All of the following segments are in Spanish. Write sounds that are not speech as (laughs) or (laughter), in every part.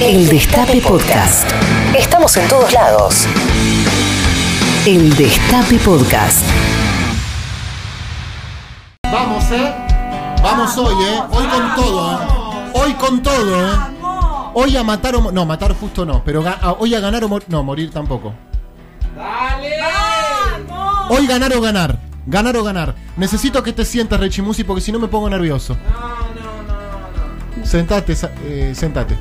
El Destape Podcast. Estamos en todos lados. El Destape Podcast. Vamos, ¿eh? Vamos hoy, ¿eh? Hoy con todo, ¿eh? Hoy con todo, ¿eh? Hoy a matar o... mo- No, matar justo no, pero ga- a- hoy a ganar o morir... No, morir tampoco. Hoy ganar o ganar. Ganar o ganar. Necesito que te sientas, Rechimusi, porque si no me pongo nervioso. Sentate, sa- eh, sentate.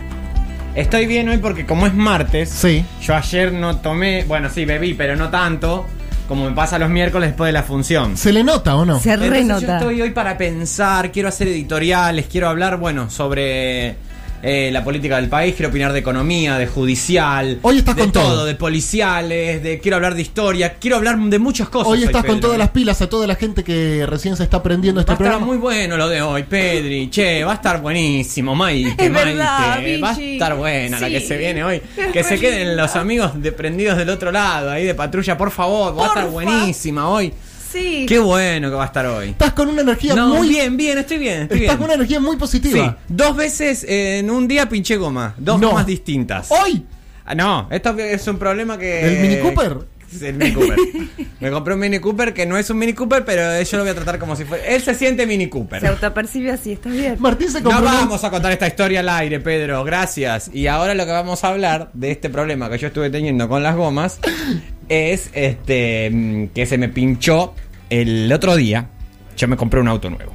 Estoy bien hoy porque como es martes, Sí. yo ayer no tomé, bueno sí bebí, pero no tanto, como me pasa los miércoles después de la función. ¿Se le nota o no? Se Entonces yo renota. estoy hoy para pensar, quiero hacer editoriales, quiero hablar, bueno, sobre eh, la política del país, quiero opinar de economía, de judicial, Hoy estás de con todo. de policiales, de quiero hablar de historia, quiero hablar de muchas cosas. Hoy estás con todas las pilas a toda la gente que recién se está aprendiendo este Va a estar programa. muy bueno lo de hoy, Pedri. Che, va a estar buenísimo, Maite, Es Maite. va a estar buena la que se viene hoy. Es Que se queden los amigos de prendidos del otro lado, ahí de patrulla, por favor. Va a estar buenísima hoy. Sí. Qué bueno que va a estar hoy. Estás con una energía No, muy... bien, bien, estoy bien, estoy Estás bien. con una energía muy Sí, positiva. dos veces eh, en un día pinché goma. Dos No. gomas distintas. ¡Hoy! Ah, no, esto es un problema que. ¿El Mini Cooper? Sí, El Mini Cooper. Me compré un Mini Cooper que no es un Mini Cooper, pero yo lo voy a tratar como si fuera. Él se siente Mini Cooper. Se autopercibe así, está bien. Martín se No compró... vamos a contar esta historia al aire, Pedro. Gracias. Y ahora lo que vamos a hablar de este problema que yo estuve teniendo con las gomas (laughs) es este mm, que se me pinchó el otro día. Yo me compré un auto nuevo.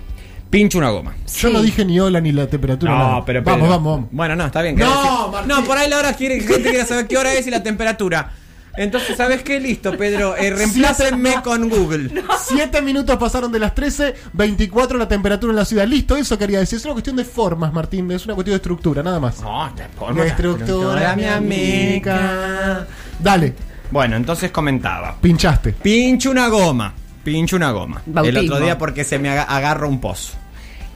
Pincho una goma. Yo no dije ni hola ni la temperatura. nada. No, pero Vamos, Pedro- vamos, vamos. Bueno, no, está bien. No. Martín. no, por ahí la hora quiere, gente quiere saber qué hora es y la temperatura. Entonces, ¿sabes qué? Listo, Pedro. Eh, reemplácenme (laughs) con Google. Siete minutos pasaron de las 13, 24 la temperatura en la ciudad. Listo, eso quería decir. Es una cuestión de formas, Martín. Es una cuestión de estructura, nada más. No, te pongo La la estructura, mi amiga. Dale, Bueno, entonces comentaba. pinchaste. Pincho una goma. Pincho una goma. Bautismo. El otro día porque se me aga- agarra un pozo.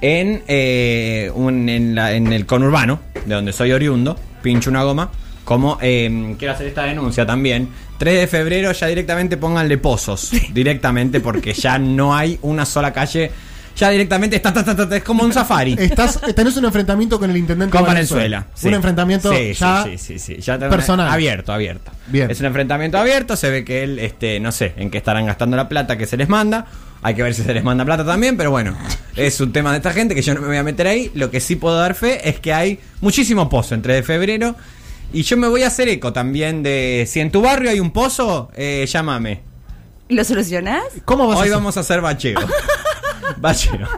En, eh, un- en, la- en el conurbano, de donde soy oriundo, pincho una goma. Como eh, quiero hacer esta denuncia también. 3 de febrero ya directamente pónganle pozos. (laughs) Directamente porque ya no hay una sola calle. Ya directamente está, está, está, está, es como un safari. Estás, tenés un enfrentamiento con el intendente Con sí. Un enfrentamiento Sí, sí, ya sí, sí, sí, ya personal. abierto, abierto. Bien. Es un enfrentamiento abierto. Se ve que él, este, no sé en qué estarán gastando la plata que se les manda. Hay que ver si se les manda plata también, pero bueno, (laughs) es un tema de esta gente que yo no me voy a meter ahí. Lo que sí puedo dar fe es que hay muchísimo pozo entre de febrero. Y yo me voy a hacer eco también de si en tu barrio hay un pozo, eh, llámame. ¿Lo solucionás? ¿Cómo vas Hoy vamos a hacer bacheo. (laughs) bacheo.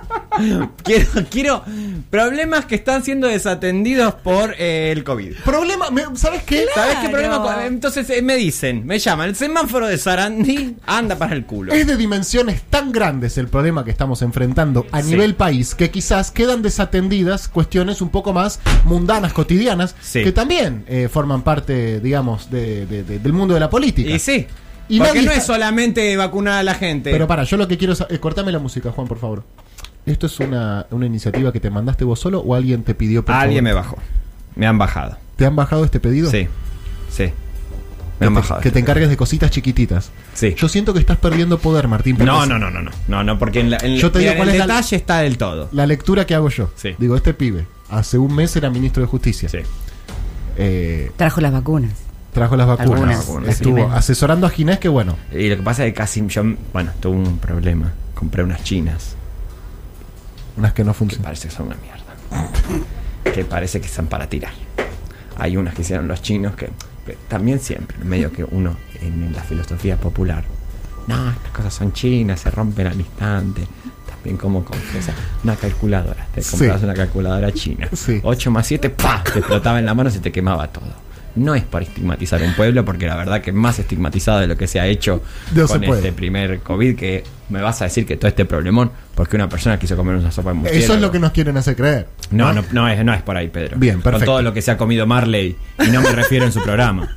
Quiero, quiero problemas que están siendo desatendidos por eh, el COVID. Problema, me- ¿sabes qué? ¿Sabes qué problema? Entonces eh, me dicen, me llaman, el semáforo de Sarandí anda para el culo. Es de dimensiones tan grandes el problema que estamos enfrentando a Sí. nivel país que quizás quedan desatendidas cuestiones un poco más mundanas, cotidianas, Sí. que también eh, forman parte, digamos, de- de- de- del mundo de la política. Y sí. Y porque no es solamente vacunar a la gente. Pero para, yo lo que quiero es... eh, cortame la música, Juan, por favor. ¿Esto es una, una iniciativa que te mandaste vos solo o alguien te pidió por Alguien me bajó. Me han bajado. ¿Te han bajado este pedido? Sí. Sí. Me han bajado. que te encargues de cositas chiquititas. Sí. Yo siento que estás perdiendo poder, Martín. No, no, no, no, no. No, no, porque en, la, en- Yo te digo en cuál el es la- detalle está del todo. La lectura que hago yo. Sí. Digo, este pibe, hace un mes era ministro de Justicia. Sí. Eh, Trajo las vacunas. Trajo las vacunas. Algunas, Estuvo primeras. asesorando a Ginés, que bueno. Y lo que pasa es que casi yo, bueno, tuve un problema. Compré unas chinas. Unas que no que funcionan. parece que son una mierda. (laughs) que parece que están para tirar. Hay unas que hicieron los chinos que, que también siempre, medio que uno en la filosofía popular, no, estas cosas son chinas, se rompen al instante. También como con o sea, una calculadora. Te Sí. comprabas una calculadora china. Sí. 8 más 7, ¡pa! Te explotaba en la mano y se te quemaba todo. No es para estigmatizar un pueblo, porque la verdad que más estigmatizado de lo que se ha hecho No con este primer COVID, que me vas a decir que todo este problemón, porque una persona quiso comer una sopa de murciélago. Eso es lo que nos quieren hacer creer. No, no, no es, no es por ahí, Pedro. Bien, Con perfecto. todo lo que se ha comido Marley, y no me refiero en su programa. (laughs)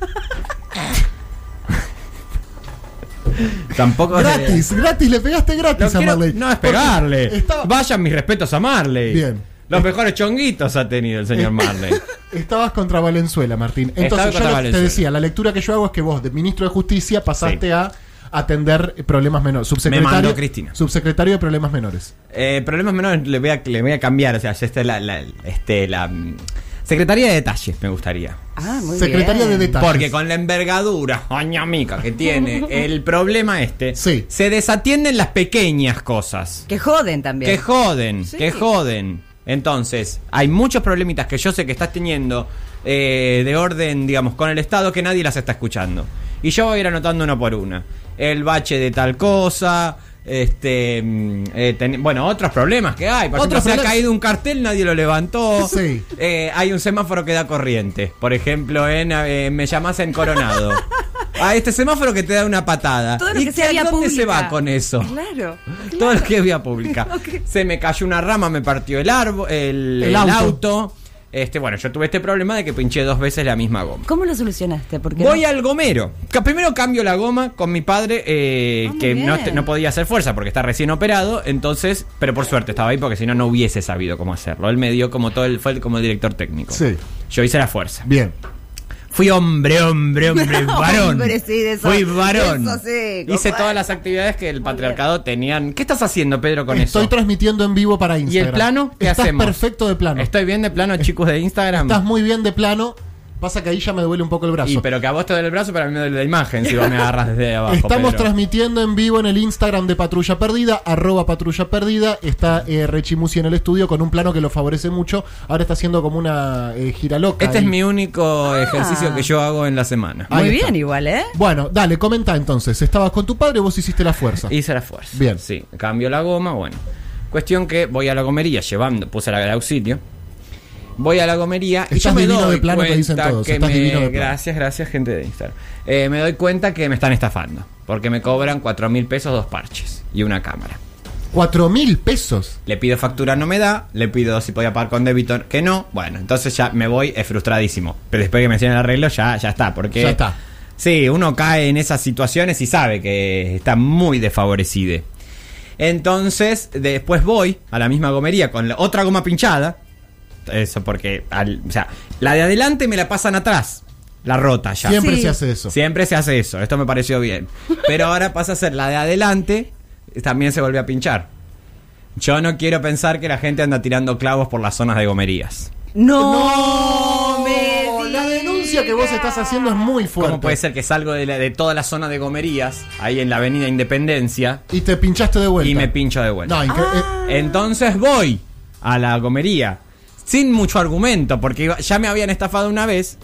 Tampoco Gratis, gratis, le pegaste gratis a quiero- Marley. no es pegarle. Estaba, Vayan mis respetos a Marley. Bien. Los mejores chonguitos ha tenido el señor (laughs) Marley. Estabas contra Valenzuela, Martín. Entonces, yo te decía, la lectura que yo hago es que vos, de ministro de Justicia, pasaste Sí. a atender problemas menores. Subsecretario, mandó Cristina. Subsecretario de Problemas Menores. Eh, problemas menores le voy a, le voy a cambiar. O sea, ya está la, la- este, la, mm, Secretaría de Detalles me gustaría. Ah, muy Secretaría bien. de Detalles. Porque con la envergadura, aña mica, que tiene (laughs) el problema este, Sí. se desatienden las pequeñas cosas. Que joden también. Que joden, Sí. que joden. Entonces, hay muchos problemitas que yo sé que estás teniendo eh, de orden, digamos, con el Estado que nadie las está escuchando. Y yo voy a ir anotando uno por una. El bache de tal cosa. Este, mm, eh, ten- bueno, otros problemas que hay. Por ejemplo, se ha caído un cartel, nadie lo levantó. Sí. Eh, hay un semáforo que da corriente. Por ejemplo, en eh, Me llamas en Coronado. (laughs) (laughs) Ah, este semáforo que te da una patada. Todo lo ¿Y que sea vía ¿Dónde se va con eso? Claro. Todo lo que es vía pública. (laughs) Se me cayó una rama, me partió el árbol, el, El el auto. auto. Este, bueno, yo tuve este problema de que pinché dos veces la misma goma. ¿Cómo lo solucionaste? Porque Voy no- al gomero. Primero cambio la goma con mi padre, eh, Ah, que no, no podía hacer fuerza porque está recién operado. Entonces, pero por suerte estaba ahí porque si no, no hubiese sabido cómo hacerlo. Él me dio como todo el, fue como el director técnico. Sí. Yo hice la fuerza. Bien. Fui hombre, hombre, hombre, (laughs) varón. Hombre, sí, de eso- Fui varón. eso sí, Hice todas las actividades que el patriarcado tenían. ¿Qué estás haciendo, Pedro, con Estoy eso? transmitiendo en vivo para ¿Y Instagram. el plano? ¿Qué Estás hacemos? perfecto de plano. Estoy bien de plano, chicos de Instagram. Estás muy bien de plano. Pasa que ahí ya me duele un poco el brazo. Y pero que a vos te duele el brazo, pero a mí me duele la imagen si vos me agarras desde (laughs) abajo. Estamos Pedro. transmitiendo en vivo en el Instagram de Patrulla Perdida, arroba Patrulla Perdida. Está eh, Rechimusi en el estudio con un plano que lo favorece mucho. Ahora está haciendo como una eh, gira loca. Este es mi único ejercicio que yo hago en la semana. Ahí Muy está. bien igual, ¿eh? Bueno, dale, comenta entonces. ¿Estabas con tu padre o vos hiciste la fuerza? Hice la fuerza. Bien. Sí, cambio la goma, bueno. Cuestión que voy a la gomería llevando, puse la del auxilio. Voy a la gomería y Estás yo me divino doy de plano, cuenta dicen todos, que estás me- divino de plano. Gracias, gracias, gente de Instagram. Eh, me doy cuenta que me están estafando. Porque me cobran cuatro mil pesos dos parches y una cámara. Cuatro mil pesos. Le pido factura, no me da. Le pido si podía pagar con débito, que no. Bueno, entonces ya me voy eh, frustradísimo. Pero después que me hicieron el arreglo, ya, ya está. Porque. Ya está. Sí, uno cae en esas situaciones y sabe que está muy desfavorecido. Entonces, después voy a la misma gomería con la otra goma pinchada. Eso porque, al- o sea, la de adelante me la pasan atrás. La rota ya. Siempre Sí. se hace eso. Siempre se hace eso, esto me pareció bien. Pero ahora pasa a ser la de adelante, también se vuelve a pinchar. Yo no quiero pensar que la gente anda tirando clavos por las zonas de gomerías. No, me La denuncia que vos estás haciendo es muy fuerte. ¿Cómo puede ser que salgo de, la- de toda la zona de gomerías, ahí en la avenida Independencia, Y te pinchaste de vuelta. y me pincho de vuelta? No, Ah. Entonces voy a la gomería, sin mucho argumento, porque iba- ya me habían estafado una vez.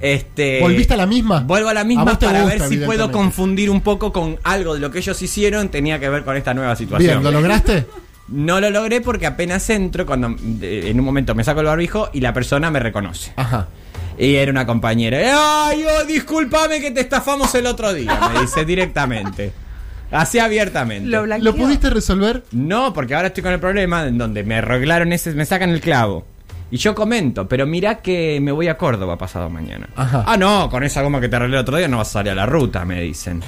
Este, ¿Volviste a la misma? Vuelvo a la A misma te para gusta, ver si puedo confundir un poco con algo de lo que ellos hicieron tenía que ver con esta nueva situación. Bien, ¿lo lograste? No lo logré porque apenas entro, cuando en un momento me saco el barbijo y la persona me reconoce. Ajá. Y era una compañera. ¡Ay, oh, discúlpame que te estafamos el otro día! Me dice directamente. Así abiertamente. Lo. ¿Lo pudiste resolver? No, porque ahora estoy con el problema en donde me arreglaron ese, me sacan el clavo. Y yo comento, pero mirá que me voy a Córdoba pasado mañana. Ajá. Ah, no, con esa goma que te arreglé el otro día no vas a salir a la ruta, me dicen.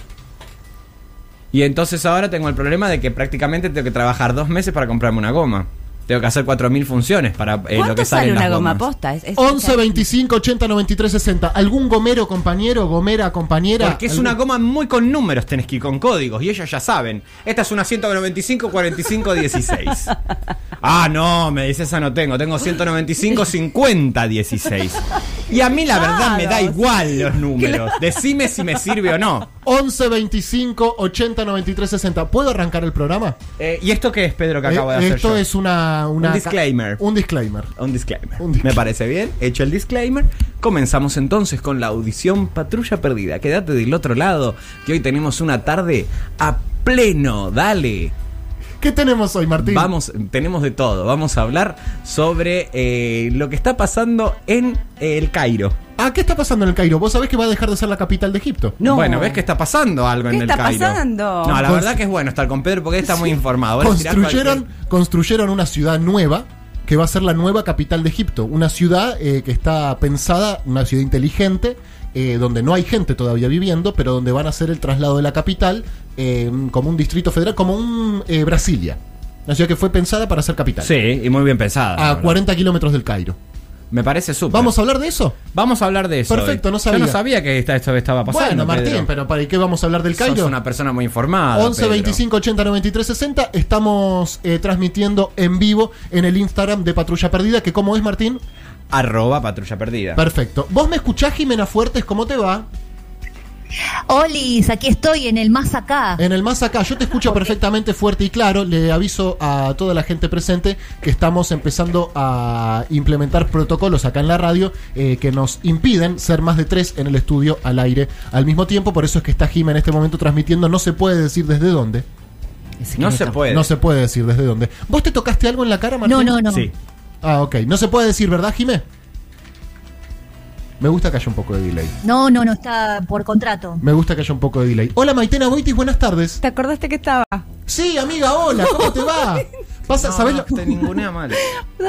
Y entonces ahora tengo el problema de que prácticamente tengo que trabajar dos meses para comprarme una goma. Tengo que hacer 4.000 funciones para eh, lo ¿Cuánto que sale sale en una las goma gomas. posta? Es- es- 11 25 80 93 60. ¿Algún gomero, compañero, gomera, compañera? Porque es ¿Algún- una goma muy con números, tenés que ir con códigos, y ellos ya saben. Esta es una 195 45 16. Ah, no, me dice esa no tengo, tengo 195 50 16. Y a mí la verdad me da Claro, igual los números. Decime si me sirve o no. 11 25 80 93 60. ¿Puedo arrancar el programa? Eh, ¿Y esto qué es, Pedro, que Eh, acabo de hacer esto yo? es una, una- Un disclaimer. Un disclaimer. Un disclaimer. Un disclaimer. Me parece bien. Hecho el disclaimer, comenzamos entonces con la audición Patrulla Perdida. Quédate del otro lado, que hoy tenemos una tarde a pleno. Dale. ¿Qué tenemos hoy, Martín? Vamos, tenemos de todo. Vamos a hablar sobre eh, lo que está pasando en eh, el Cairo. Ah, ¿qué está pasando en el Cairo? ¿Vos sabés que va a dejar de ser la capital de Egipto? No. Bueno, ves que está pasando algo ¿Qué en el está Cairo. pasando? No, la Cons- verdad que es bueno estar con Pedro porque él está muy informado. Construyeron, construyeron una ciudad nueva que va a ser la nueva capital de Egipto. Una ciudad eh, que está pensada, una ciudad inteligente, eh, donde no hay gente todavía viviendo, pero donde van a hacer el traslado de la capital eh, como un distrito federal, como un eh, Brasilia. Una ciudad que fue pensada para ser capital. Sí, y muy bien pensada. A verdad. 40 kilómetros del Cairo. Me parece súper. ¿Vamos a hablar de eso? Vamos a hablar de eso. Perfecto, hoy. no sabía. Yo no sabía que esta, esto estaba pasando. bueno, Martín, Pedro. pero ¿para qué vamos a hablar del Sos Cairo? una persona muy informada. 11 Pedro. 25 80 93 60 estamos eh, transmitiendo en vivo en el Instagram de Patrulla Perdida que cómo es Martín arroba patrulla perdida. Perfecto. ¿Vos me escuchás, Jimena Fuertes? ¿Cómo te va? Olis, aquí estoy en el más acá. En el más acá, yo te escucho perfectamente fuerte y claro. Le aviso a toda la gente presente que estamos empezando a implementar protocolos acá en la radio eh, que nos impiden ser más de tres en el estudio al aire al mismo tiempo. Por eso es que está Jim en este momento transmitiendo. No se puede decir desde dónde. no se puede. No se puede decir desde dónde. ¿Vos te tocaste algo en la cara, Martín? No, no, no. Sí. Ah, ok. No se puede decir, ¿verdad, Jimé? Me gusta que haya un poco de delay. No, no, no, está por contrato. Me gusta que haya un poco de delay. Hola, Maitena Boitis, buenas tardes. ¿Te acordaste que estaba? Sí, amiga, hola, ¿cómo te va? (laughs) Pasa, No, ¿sabés no lo- te ningunea (laughs) mal.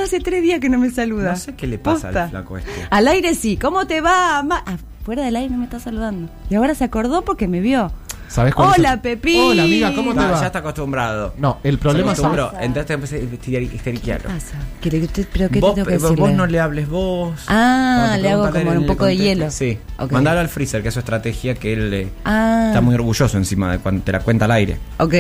Hace tres días que no me saluda. No sé qué le pasa Posta. al flaco este. Al aire sí. ¿Cómo te va? Ma- Ah, fuera del aire no me está saludando. Y ahora se acordó porque me vio. ¿Sabés cuál es Hola, Pepín. Hola, amiga, ¿cómo te No, va? ya está acostumbrado. No, el problema es... Acostumbró. Entraste a histeriquearlo. ¿Qué pasa? ¿Qué le- te- ¿Pero qué Vos, te tengo que vos decirle? no le hables vos. Ah, Cuando te le hago preguntan, como él un le poco de contesta. hielo. Sí. Ok. Mandalo al freezer, que es su estrategia, que él eh, Ah, está muy orgulloso encima de cuando te la cuenta al aire. ok.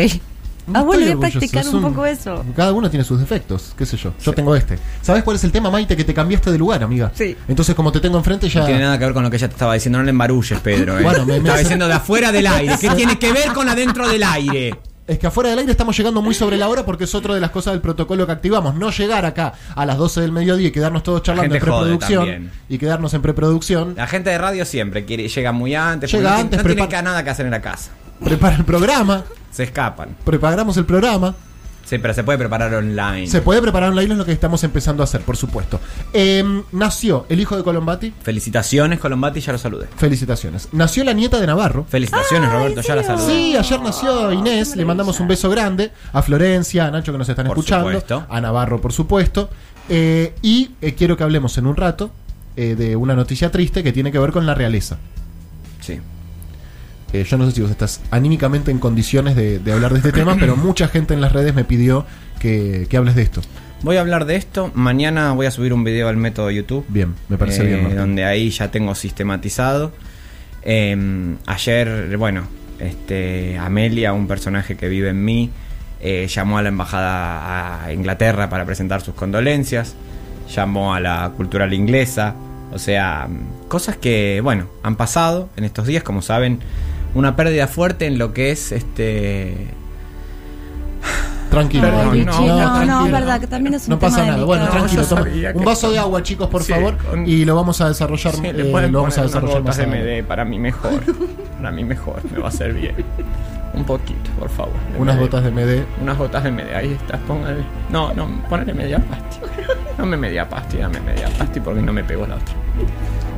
No Ah, bueno, voy a practicar un poco eso. Cada uno tiene sus defectos, qué sé yo. Yo tengo este. ¿Sabes cuál es el tema, Maite? Que te cambiaste de lugar, amiga. Sí. Entonces, como te tengo enfrente, ya... No tiene nada que ver con lo que ella te estaba diciendo. No le embarulles, Pedro. ¿eh? Bueno, me- me estaba hace- diciendo de afuera del aire. ¿Qué (laughs) tiene que ver con adentro del aire? Es que afuera del aire estamos llegando muy sobre la hora porque es otra de las cosas del protocolo que activamos. No llegar acá a las 12 del mediodía y quedarnos todos charlando en preproducción. Y quedarnos en preproducción. La gente de radio siempre quiere, llega muy antes. Llega no, antes, tiene- no que- nada que hacer en la casa. Prepara el programa. Se escapan. Preparamos el programa. Sí, pero se puede preparar online. Se puede preparar online, es lo que estamos empezando a hacer, por supuesto. Em, nació el hijo de Colombati. Felicitaciones, Colombati, ya lo saludé. Felicitaciones. Nació la nieta de Navarro. Felicitaciones, Roberto, ya la saludé. Sí, ayer nació Inés, le mandamos un beso grande a Florencia, a Nacho que nos están Por escuchando, supuesto. a Navarro por supuesto, Eh, y eh, quiero que hablemos en un rato eh, de una noticia triste que tiene que ver con la realeza. Sí. Eh, yo no sé si vos estás anímicamente en condiciones de, de hablar de este tema, pero mucha gente en las redes me pidió que, que hables de esto. Voy a hablar de esto. Mañana voy a subir un video al método YouTube. Bien, me parece eh, bien. Martín. Donde ahí ya tengo sistematizado. Eh, ayer, bueno, este, Amelia, un personaje que vive en mí, eh, llamó a la embajada a Inglaterra para presentar sus condolencias. Llamó a la cultural inglesa. O sea, mm, cosas que, bueno, han pasado en estos días, como saben, una pérdida fuerte en lo que es este Tranquilo, Perdón, Martín. no, no, no, tranquilo. es verdad que también es un No tema pasa nada. delicado. Bueno, No, tranquilo. un que- vaso de agua, chicos, por Sí, favor. con- Y lo vamos a desarrollar. Sí, eh, le lo vamos a desarrollar más. MD para mí mejor. (laughs) Para mí mejor, me va a hacer bien. Un poquito, por favor. de Unas MD. gotas de MD. Unas gotas de MD, ahí está, póngale. No, no, ponele media pasti. Dame media pasti, dame media pasti porque no me pegó la otra.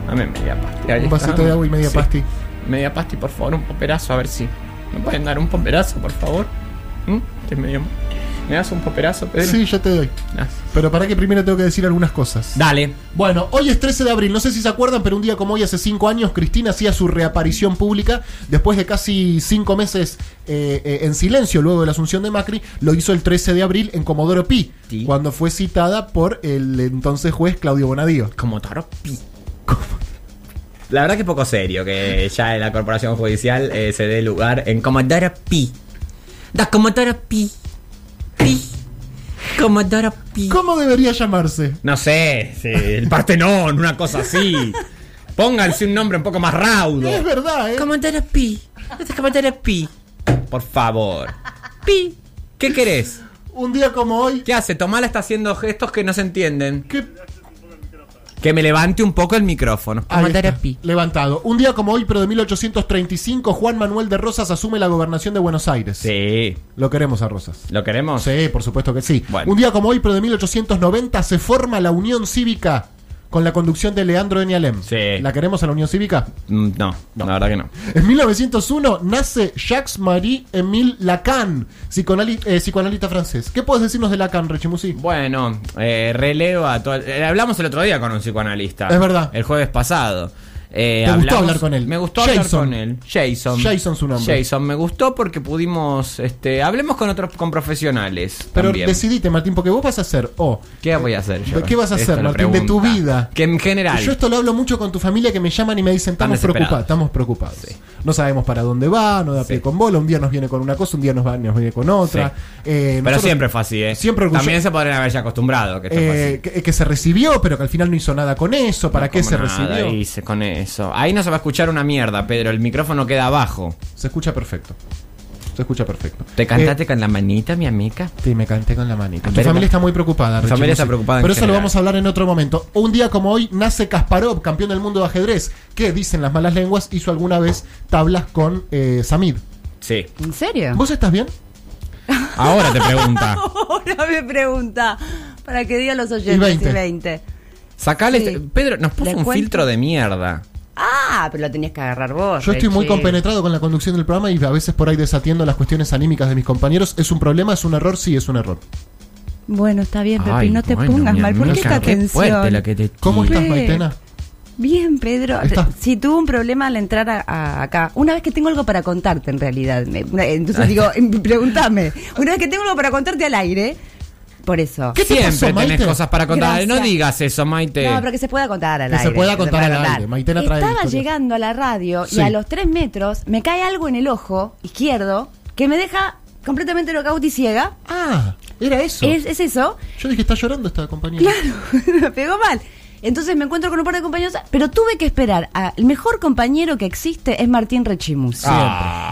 Dame media pasti. ahí Un está. vasito de agua y media Sí. pasti. Media pasti, por favor, un poperazo, a ver si. ¿Me pueden dar un poperazo, por favor? ¿Mm? Medio- ¿Me das un poperazo, Pedro? Sí, yo te doy. Gracias. Pero para que primero tengo que decir algunas cosas. Dale. Bueno, hoy es 13 de abril, no sé si se acuerdan, pero un día como hoy, hace 5 años, Cristina hacía su reaparición pública después de casi 5 meses eh, eh, en silencio luego de la asunción de Macri, lo hizo el 13 de abril en Comodoro Pi, Sí. cuando fue citada por el entonces juez Claudio Bonadío. Como Taropi. La verdad que es poco serio que ya en la corporación judicial eh, se dé lugar en Comodoro Pi. Da Comodoro Pi. Pi. Comodoro Pi. ¿Cómo debería llamarse? No sé, sí, el Partenón, una cosa así. Pónganse un nombre un poco más raudo. Es verdad, ¿eh? Comodoro Pi. Este es Comodoro Pi. Por favor. Pi. ¿Qué querés? Un día como hoy, ¿Qué hace? Tomala está haciendo gestos que no se entienden. ¿qué Que me levante un poco el micrófono. Ahí está, Pi. Levantado. Un día como hoy, pero de 1835, Juan Manuel de Rosas asume la gobernación de Buenos Aires. Sí. Lo queremos a Rosas. ¿Lo queremos? Sí, por supuesto que sí. Bueno. Un día como hoy, pero de 1890, se forma la Unión Cívica con la conducción de Leandro Enialem. Sí. ¿La queremos a la Unión Cívica? Mm, No, la verdad que no. En 1901 nace Jacques-Marie Émile Lacan, psicoanali- eh, psicoanalista francés. ¿Qué puedes decirnos de Lacan, Rechimusi? Bueno, eh, releva todo. eh, hablamos el otro día con un psicoanalista. Es verdad. El jueves pasado. Eh, ¿Te gustó hablar con él? Me gustó hablar Jason. con él. Jason. Jason su nombre. Jason, me gustó porque pudimos, este, hablemos con otros, con profesionales. Pero también. decidite, Martín, porque vos vas a hacer, o ¿Qué voy a hacer yo? ¿Qué vas a hacer, Martín, de tu vida? Que en general. Yo esto lo hablo mucho con tu familia que me llaman y me dicen, estamos preocupados, estamos preocupados. Sí. No sabemos para dónde va, no da pie Sí. con bola, un día nos viene con una cosa, un día nos, va, nos viene con otra. Sí. Eh, Pero siempre fue así, ¿eh? Siempre También se podrían haber ya acostumbrado que esto fue eh, así. que, que se recibió, pero que al final no hizo nada con eso, ¿para No, qué se nada recibió? hice con eso. Ahí no se va a escuchar una mierda, Pedro. El micrófono queda abajo. Se escucha perfecto. Se escucha perfecto. ¿Te cantaste Eh, con la manita, mi amiga? Sí, me canté con la manita. Ver, familia está muy preocupada. Mi familia está preocupada en Pero eso lo vamos a hablar en otro momento. Un día como hoy nace Kasparov, campeón del mundo de ajedrez, que dicen las malas lenguas hizo alguna vez tablas con eh, Samid. Sí. ¿En serio? ¿Vos estás bien? (laughs) Ahora te pregunta. Ahora me pregunta. Para que digan los oyentes Y 20. y 20. Sacale. Sí. este- Pedro, nos puso ¿Les un cuento? filtro de mierda. Ah, pero lo tenías que agarrar vos. Yo estoy muy compenetrado con la conducción del programa y a veces por ahí desatiendo las cuestiones anímicas de mis compañeros. ¿Es un problema? ¿Es un error? Sí, es un error. Bueno, está bien, Pepe, Ay, no te bueno, pongas mal. ¿Por qué esta tensión? lo que te ¿Cómo estás. Maitena? Bien, Pedro. Si tuve un problema al entrar a, a- acá. Una vez que tengo algo para contarte, en realidad. Me- entonces (laughs) digo, em, pregúntame. Una vez que tengo algo para contarte al aire. Por eso. ¿Qué te Siempre pasó, tenés Maite? cosas para contar. Gracias. No digas eso, Maite. No, pero que se pueda contar al Que se aire. pueda contar al aire. Maitena trae Estaba historias. llegando a la radio Sí. y a los tres metros me cae algo en el ojo izquierdo que me deja completamente locauta y ciega. Ah, era eso. ¿Es, es eso? Yo dije, está llorando esta compañera. Claro, (laughs) me pegó mal. Entonces me encuentro con un par de compañeros, pero tuve que esperar. a- el mejor compañero que existe es Martín Rechimus.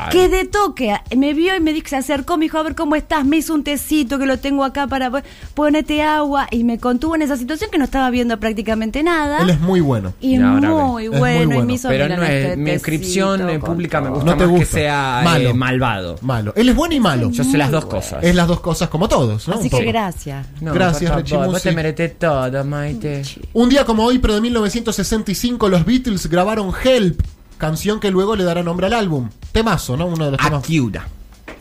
Ay. Que de toque me vio y me dijo, se acercó, me dijo, a ver cómo estás, me hizo un tecito que lo tengo acá para po- ponerte agua y me contuvo en esa situación que no estaba viendo prácticamente nada. Él es muy bueno. Y muy ve. Es muy bueno, y bueno. me hizo Pero no es. este Mi inscripción tecito pública me gusta No te más que gusta. sea Malo. eh, malvado. Malo. Él es bueno y malo. Yo sé las dos cosas. Es las dos cosas como todos, ¿no? Así que gracias. No, Gracias, por Rechi favor, Vos Musi. te mereces todo, Maite. Un día como hoy, pero de 1965, los Beatles grabaron Help, canción que luego le dará nombre al álbum. Temazo, ¿no? Uno de los temas. Akiura.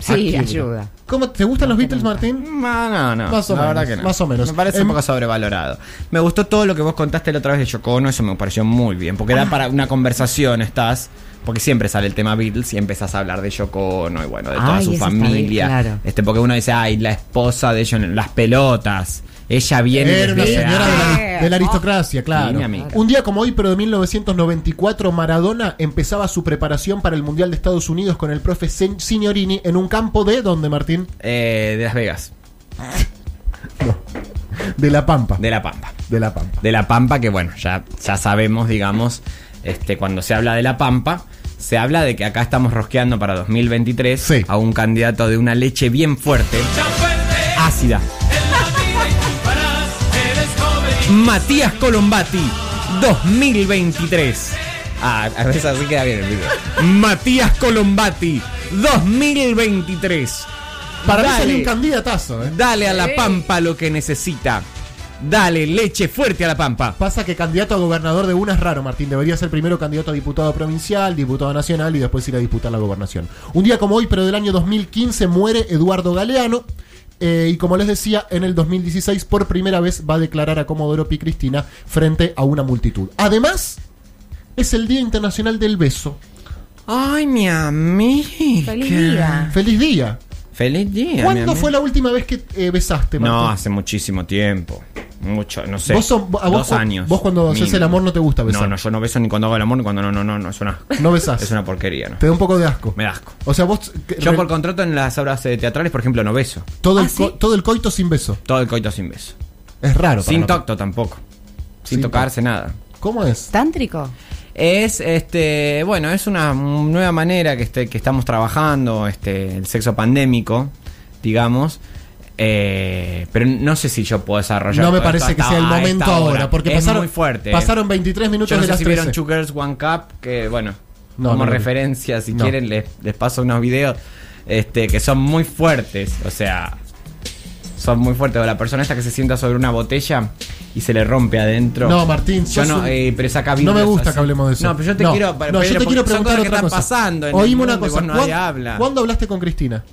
Sí, ayuda. ¿Cómo te gustan los Beatles, Martín? No, no, no. Más o la menos, verdad que no. más o menos. Me parece Em- un poco sobrevalorado. Me gustó todo lo que vos contaste la otra vez de Yoko Ono, eso me pareció muy bien. Porque Ah. da para una conversación, estás. Porque siempre sale el tema Beatles y empezás a hablar de Yoko Ono y bueno, de toda Ay, su bien, familia. claro. Este, porque uno dice, ay, la esposa de ellos, las pelotas. Ella viene Era una desde- señora de la, de la aristocracia, claro. Un día como hoy, pero de 1994, Maradona empezaba su preparación para el Mundial de Estados Unidos con el profe Sen- Signorini en un campo de ¿dónde, Martín? eh, de Las Vegas, (laughs) De La Pampa. de La Pampa. De La Pampa. de La Pampa, que bueno, ya, ya sabemos, digamos, este, cuando se habla de La Pampa, se habla de que acá estamos rosqueando para 2023 Sí. a un candidato de una leche bien fuerte, ácida. Matías Colombati, 2023. Ah, a veces así queda bien el video. Matías Colombati, 2023. Para mí Dale. sería un candidatazo, ¿eh? Dale a la Pampa lo que necesita. Dale leche fuerte a la Pampa. Pasa que candidato a gobernador de una es raro, Martín. Debería ser primero candidato a diputado provincial, diputado nacional y después ir a disputar la gobernación. Un día como hoy, pero del año 2015, muere Eduardo Galeano. eh, y como les decía, en el 2016 por primera vez va a declarar a Comodoro Pi Cristina frente a una multitud. Además, es el Día Internacional del Beso. Ay, mi amiga. Feliz día. ¡Feliz día! Feliz día. ¿Cuándo fue la última vez que eh, besaste, Martín? No, hace muchísimo tiempo. Mucho, no sé. Vos sos- a vos dos años. vos cuando haces el amor no te gusta besar. No, no, yo no beso ni cuando hago el amor ni cuando no, no, no, no, es una, No besás. es una porquería, ¿no? Te da un poco de asco. Me da asco. O sea, vos... que- Yo re- por contrato en las obras eh, teatrales, por ejemplo, no beso. todo, el ¿Ah, sí? co- todo el coito sin beso. Todo el coito sin beso. Es raro. Sin tocto tampoco. Sin, Sin tocarse nada. ¿Cómo es? ¿Tántrico? Es, este, bueno, es una nueva manera que, este, que estamos trabajando, este, el sexo pandémico, digamos. Eh, pero no sé si yo puedo desarrollar. No me parece que sea el momento ahora, hora. porque es pasaron, muy fuerte. pasaron 23 minutos Yo no de sé las si vieron 13. Two Girls One Cup, que bueno, No, como no referencia, si quieren, les, les paso unos videos este, que son muy fuertes. O sea, son muy fuertes. O la persona esta que se sienta sobre una botella y se le rompe adentro. No, Martín, Yo no, eh, pero saca No me gusta así. que hablemos de eso. No, pero yo te quiero. no, Pedro, yo te quiero preguntar otra cosa. pasando. en Oíme una cosa. vos nadie ¿cuán- habla. ¿Cuándo hablaste con Cristina?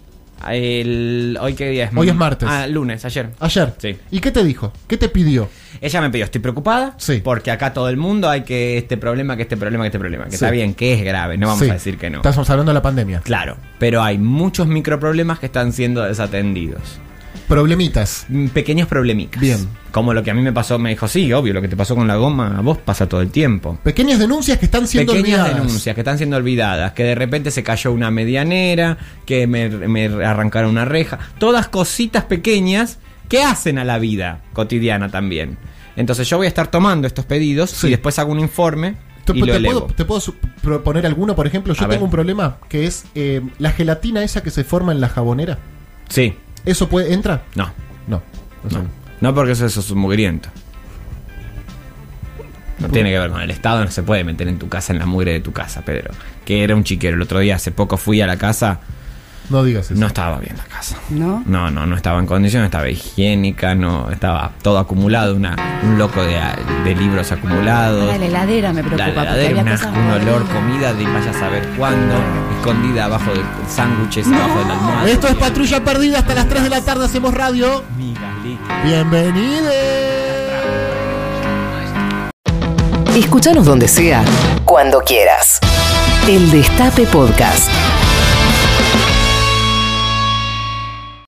El, ¿Hoy qué día es? Hoy es martes. Ah, lunes, ayer. Ayer. Sí. ¿Y qué te dijo? ¿Qué te pidió? Ella me pidió, estoy preocupada Sí. porque acá todo el mundo hay que este problema, que este problema, que este problema. Que Sí. está bien, que es grave, no vamos Sí. a decir que no. Estamos hablando de la pandemia. Claro, pero hay muchos microproblemas que están siendo desatendidos. Problemitas. Mm, Pequeños problemicas. Bien. Como lo que a mí me pasó, me dijo, sí, obvio, lo que te pasó con la goma, a vos pasa todo el tiempo. Pequeñas denuncias que están siendo Pequeñas olvidadas. denuncias que están siendo olvidadas, que de repente se cayó una medianera, que me, me arrancaron una reja, todas cositas pequeñas que hacen a la vida cotidiana también. Entonces yo voy a estar tomando estos pedidos Sí. y después hago un informe ¿Te, y lo te elevo. puedo, te puedo proponer alguno? Por ejemplo, yo A tengo ver. un problema que es eh, la gelatina esa que se forma en la jabonera. Sí, ¿Eso puede entra? no, No. No, no porque eso, eso es un mugriento. No tiene que ver con el Estado, no se puede meter en tu casa, en la mugre de tu casa, Pedro. Que era un chiquero. El otro día, hace poco fui a la casa, No digas eso. no estaba bien la casa. ¿No? No, no, no estaba en condiciones, estaba higiénica, no, estaba todo acumulado, una, un loco de, de libros acumulados. La heladera me preocupa. La heladera, un, cosas asco, un olor, comida de vaya a saber cuándo, escondida abajo de sándwiches, abajo de la almohada. Esto es Patrulla Perdida. Hasta las 3 de la tarde hacemos radio. Bienvenidos. Escúchanos donde sea, cuando quieras. El Destape Podcast.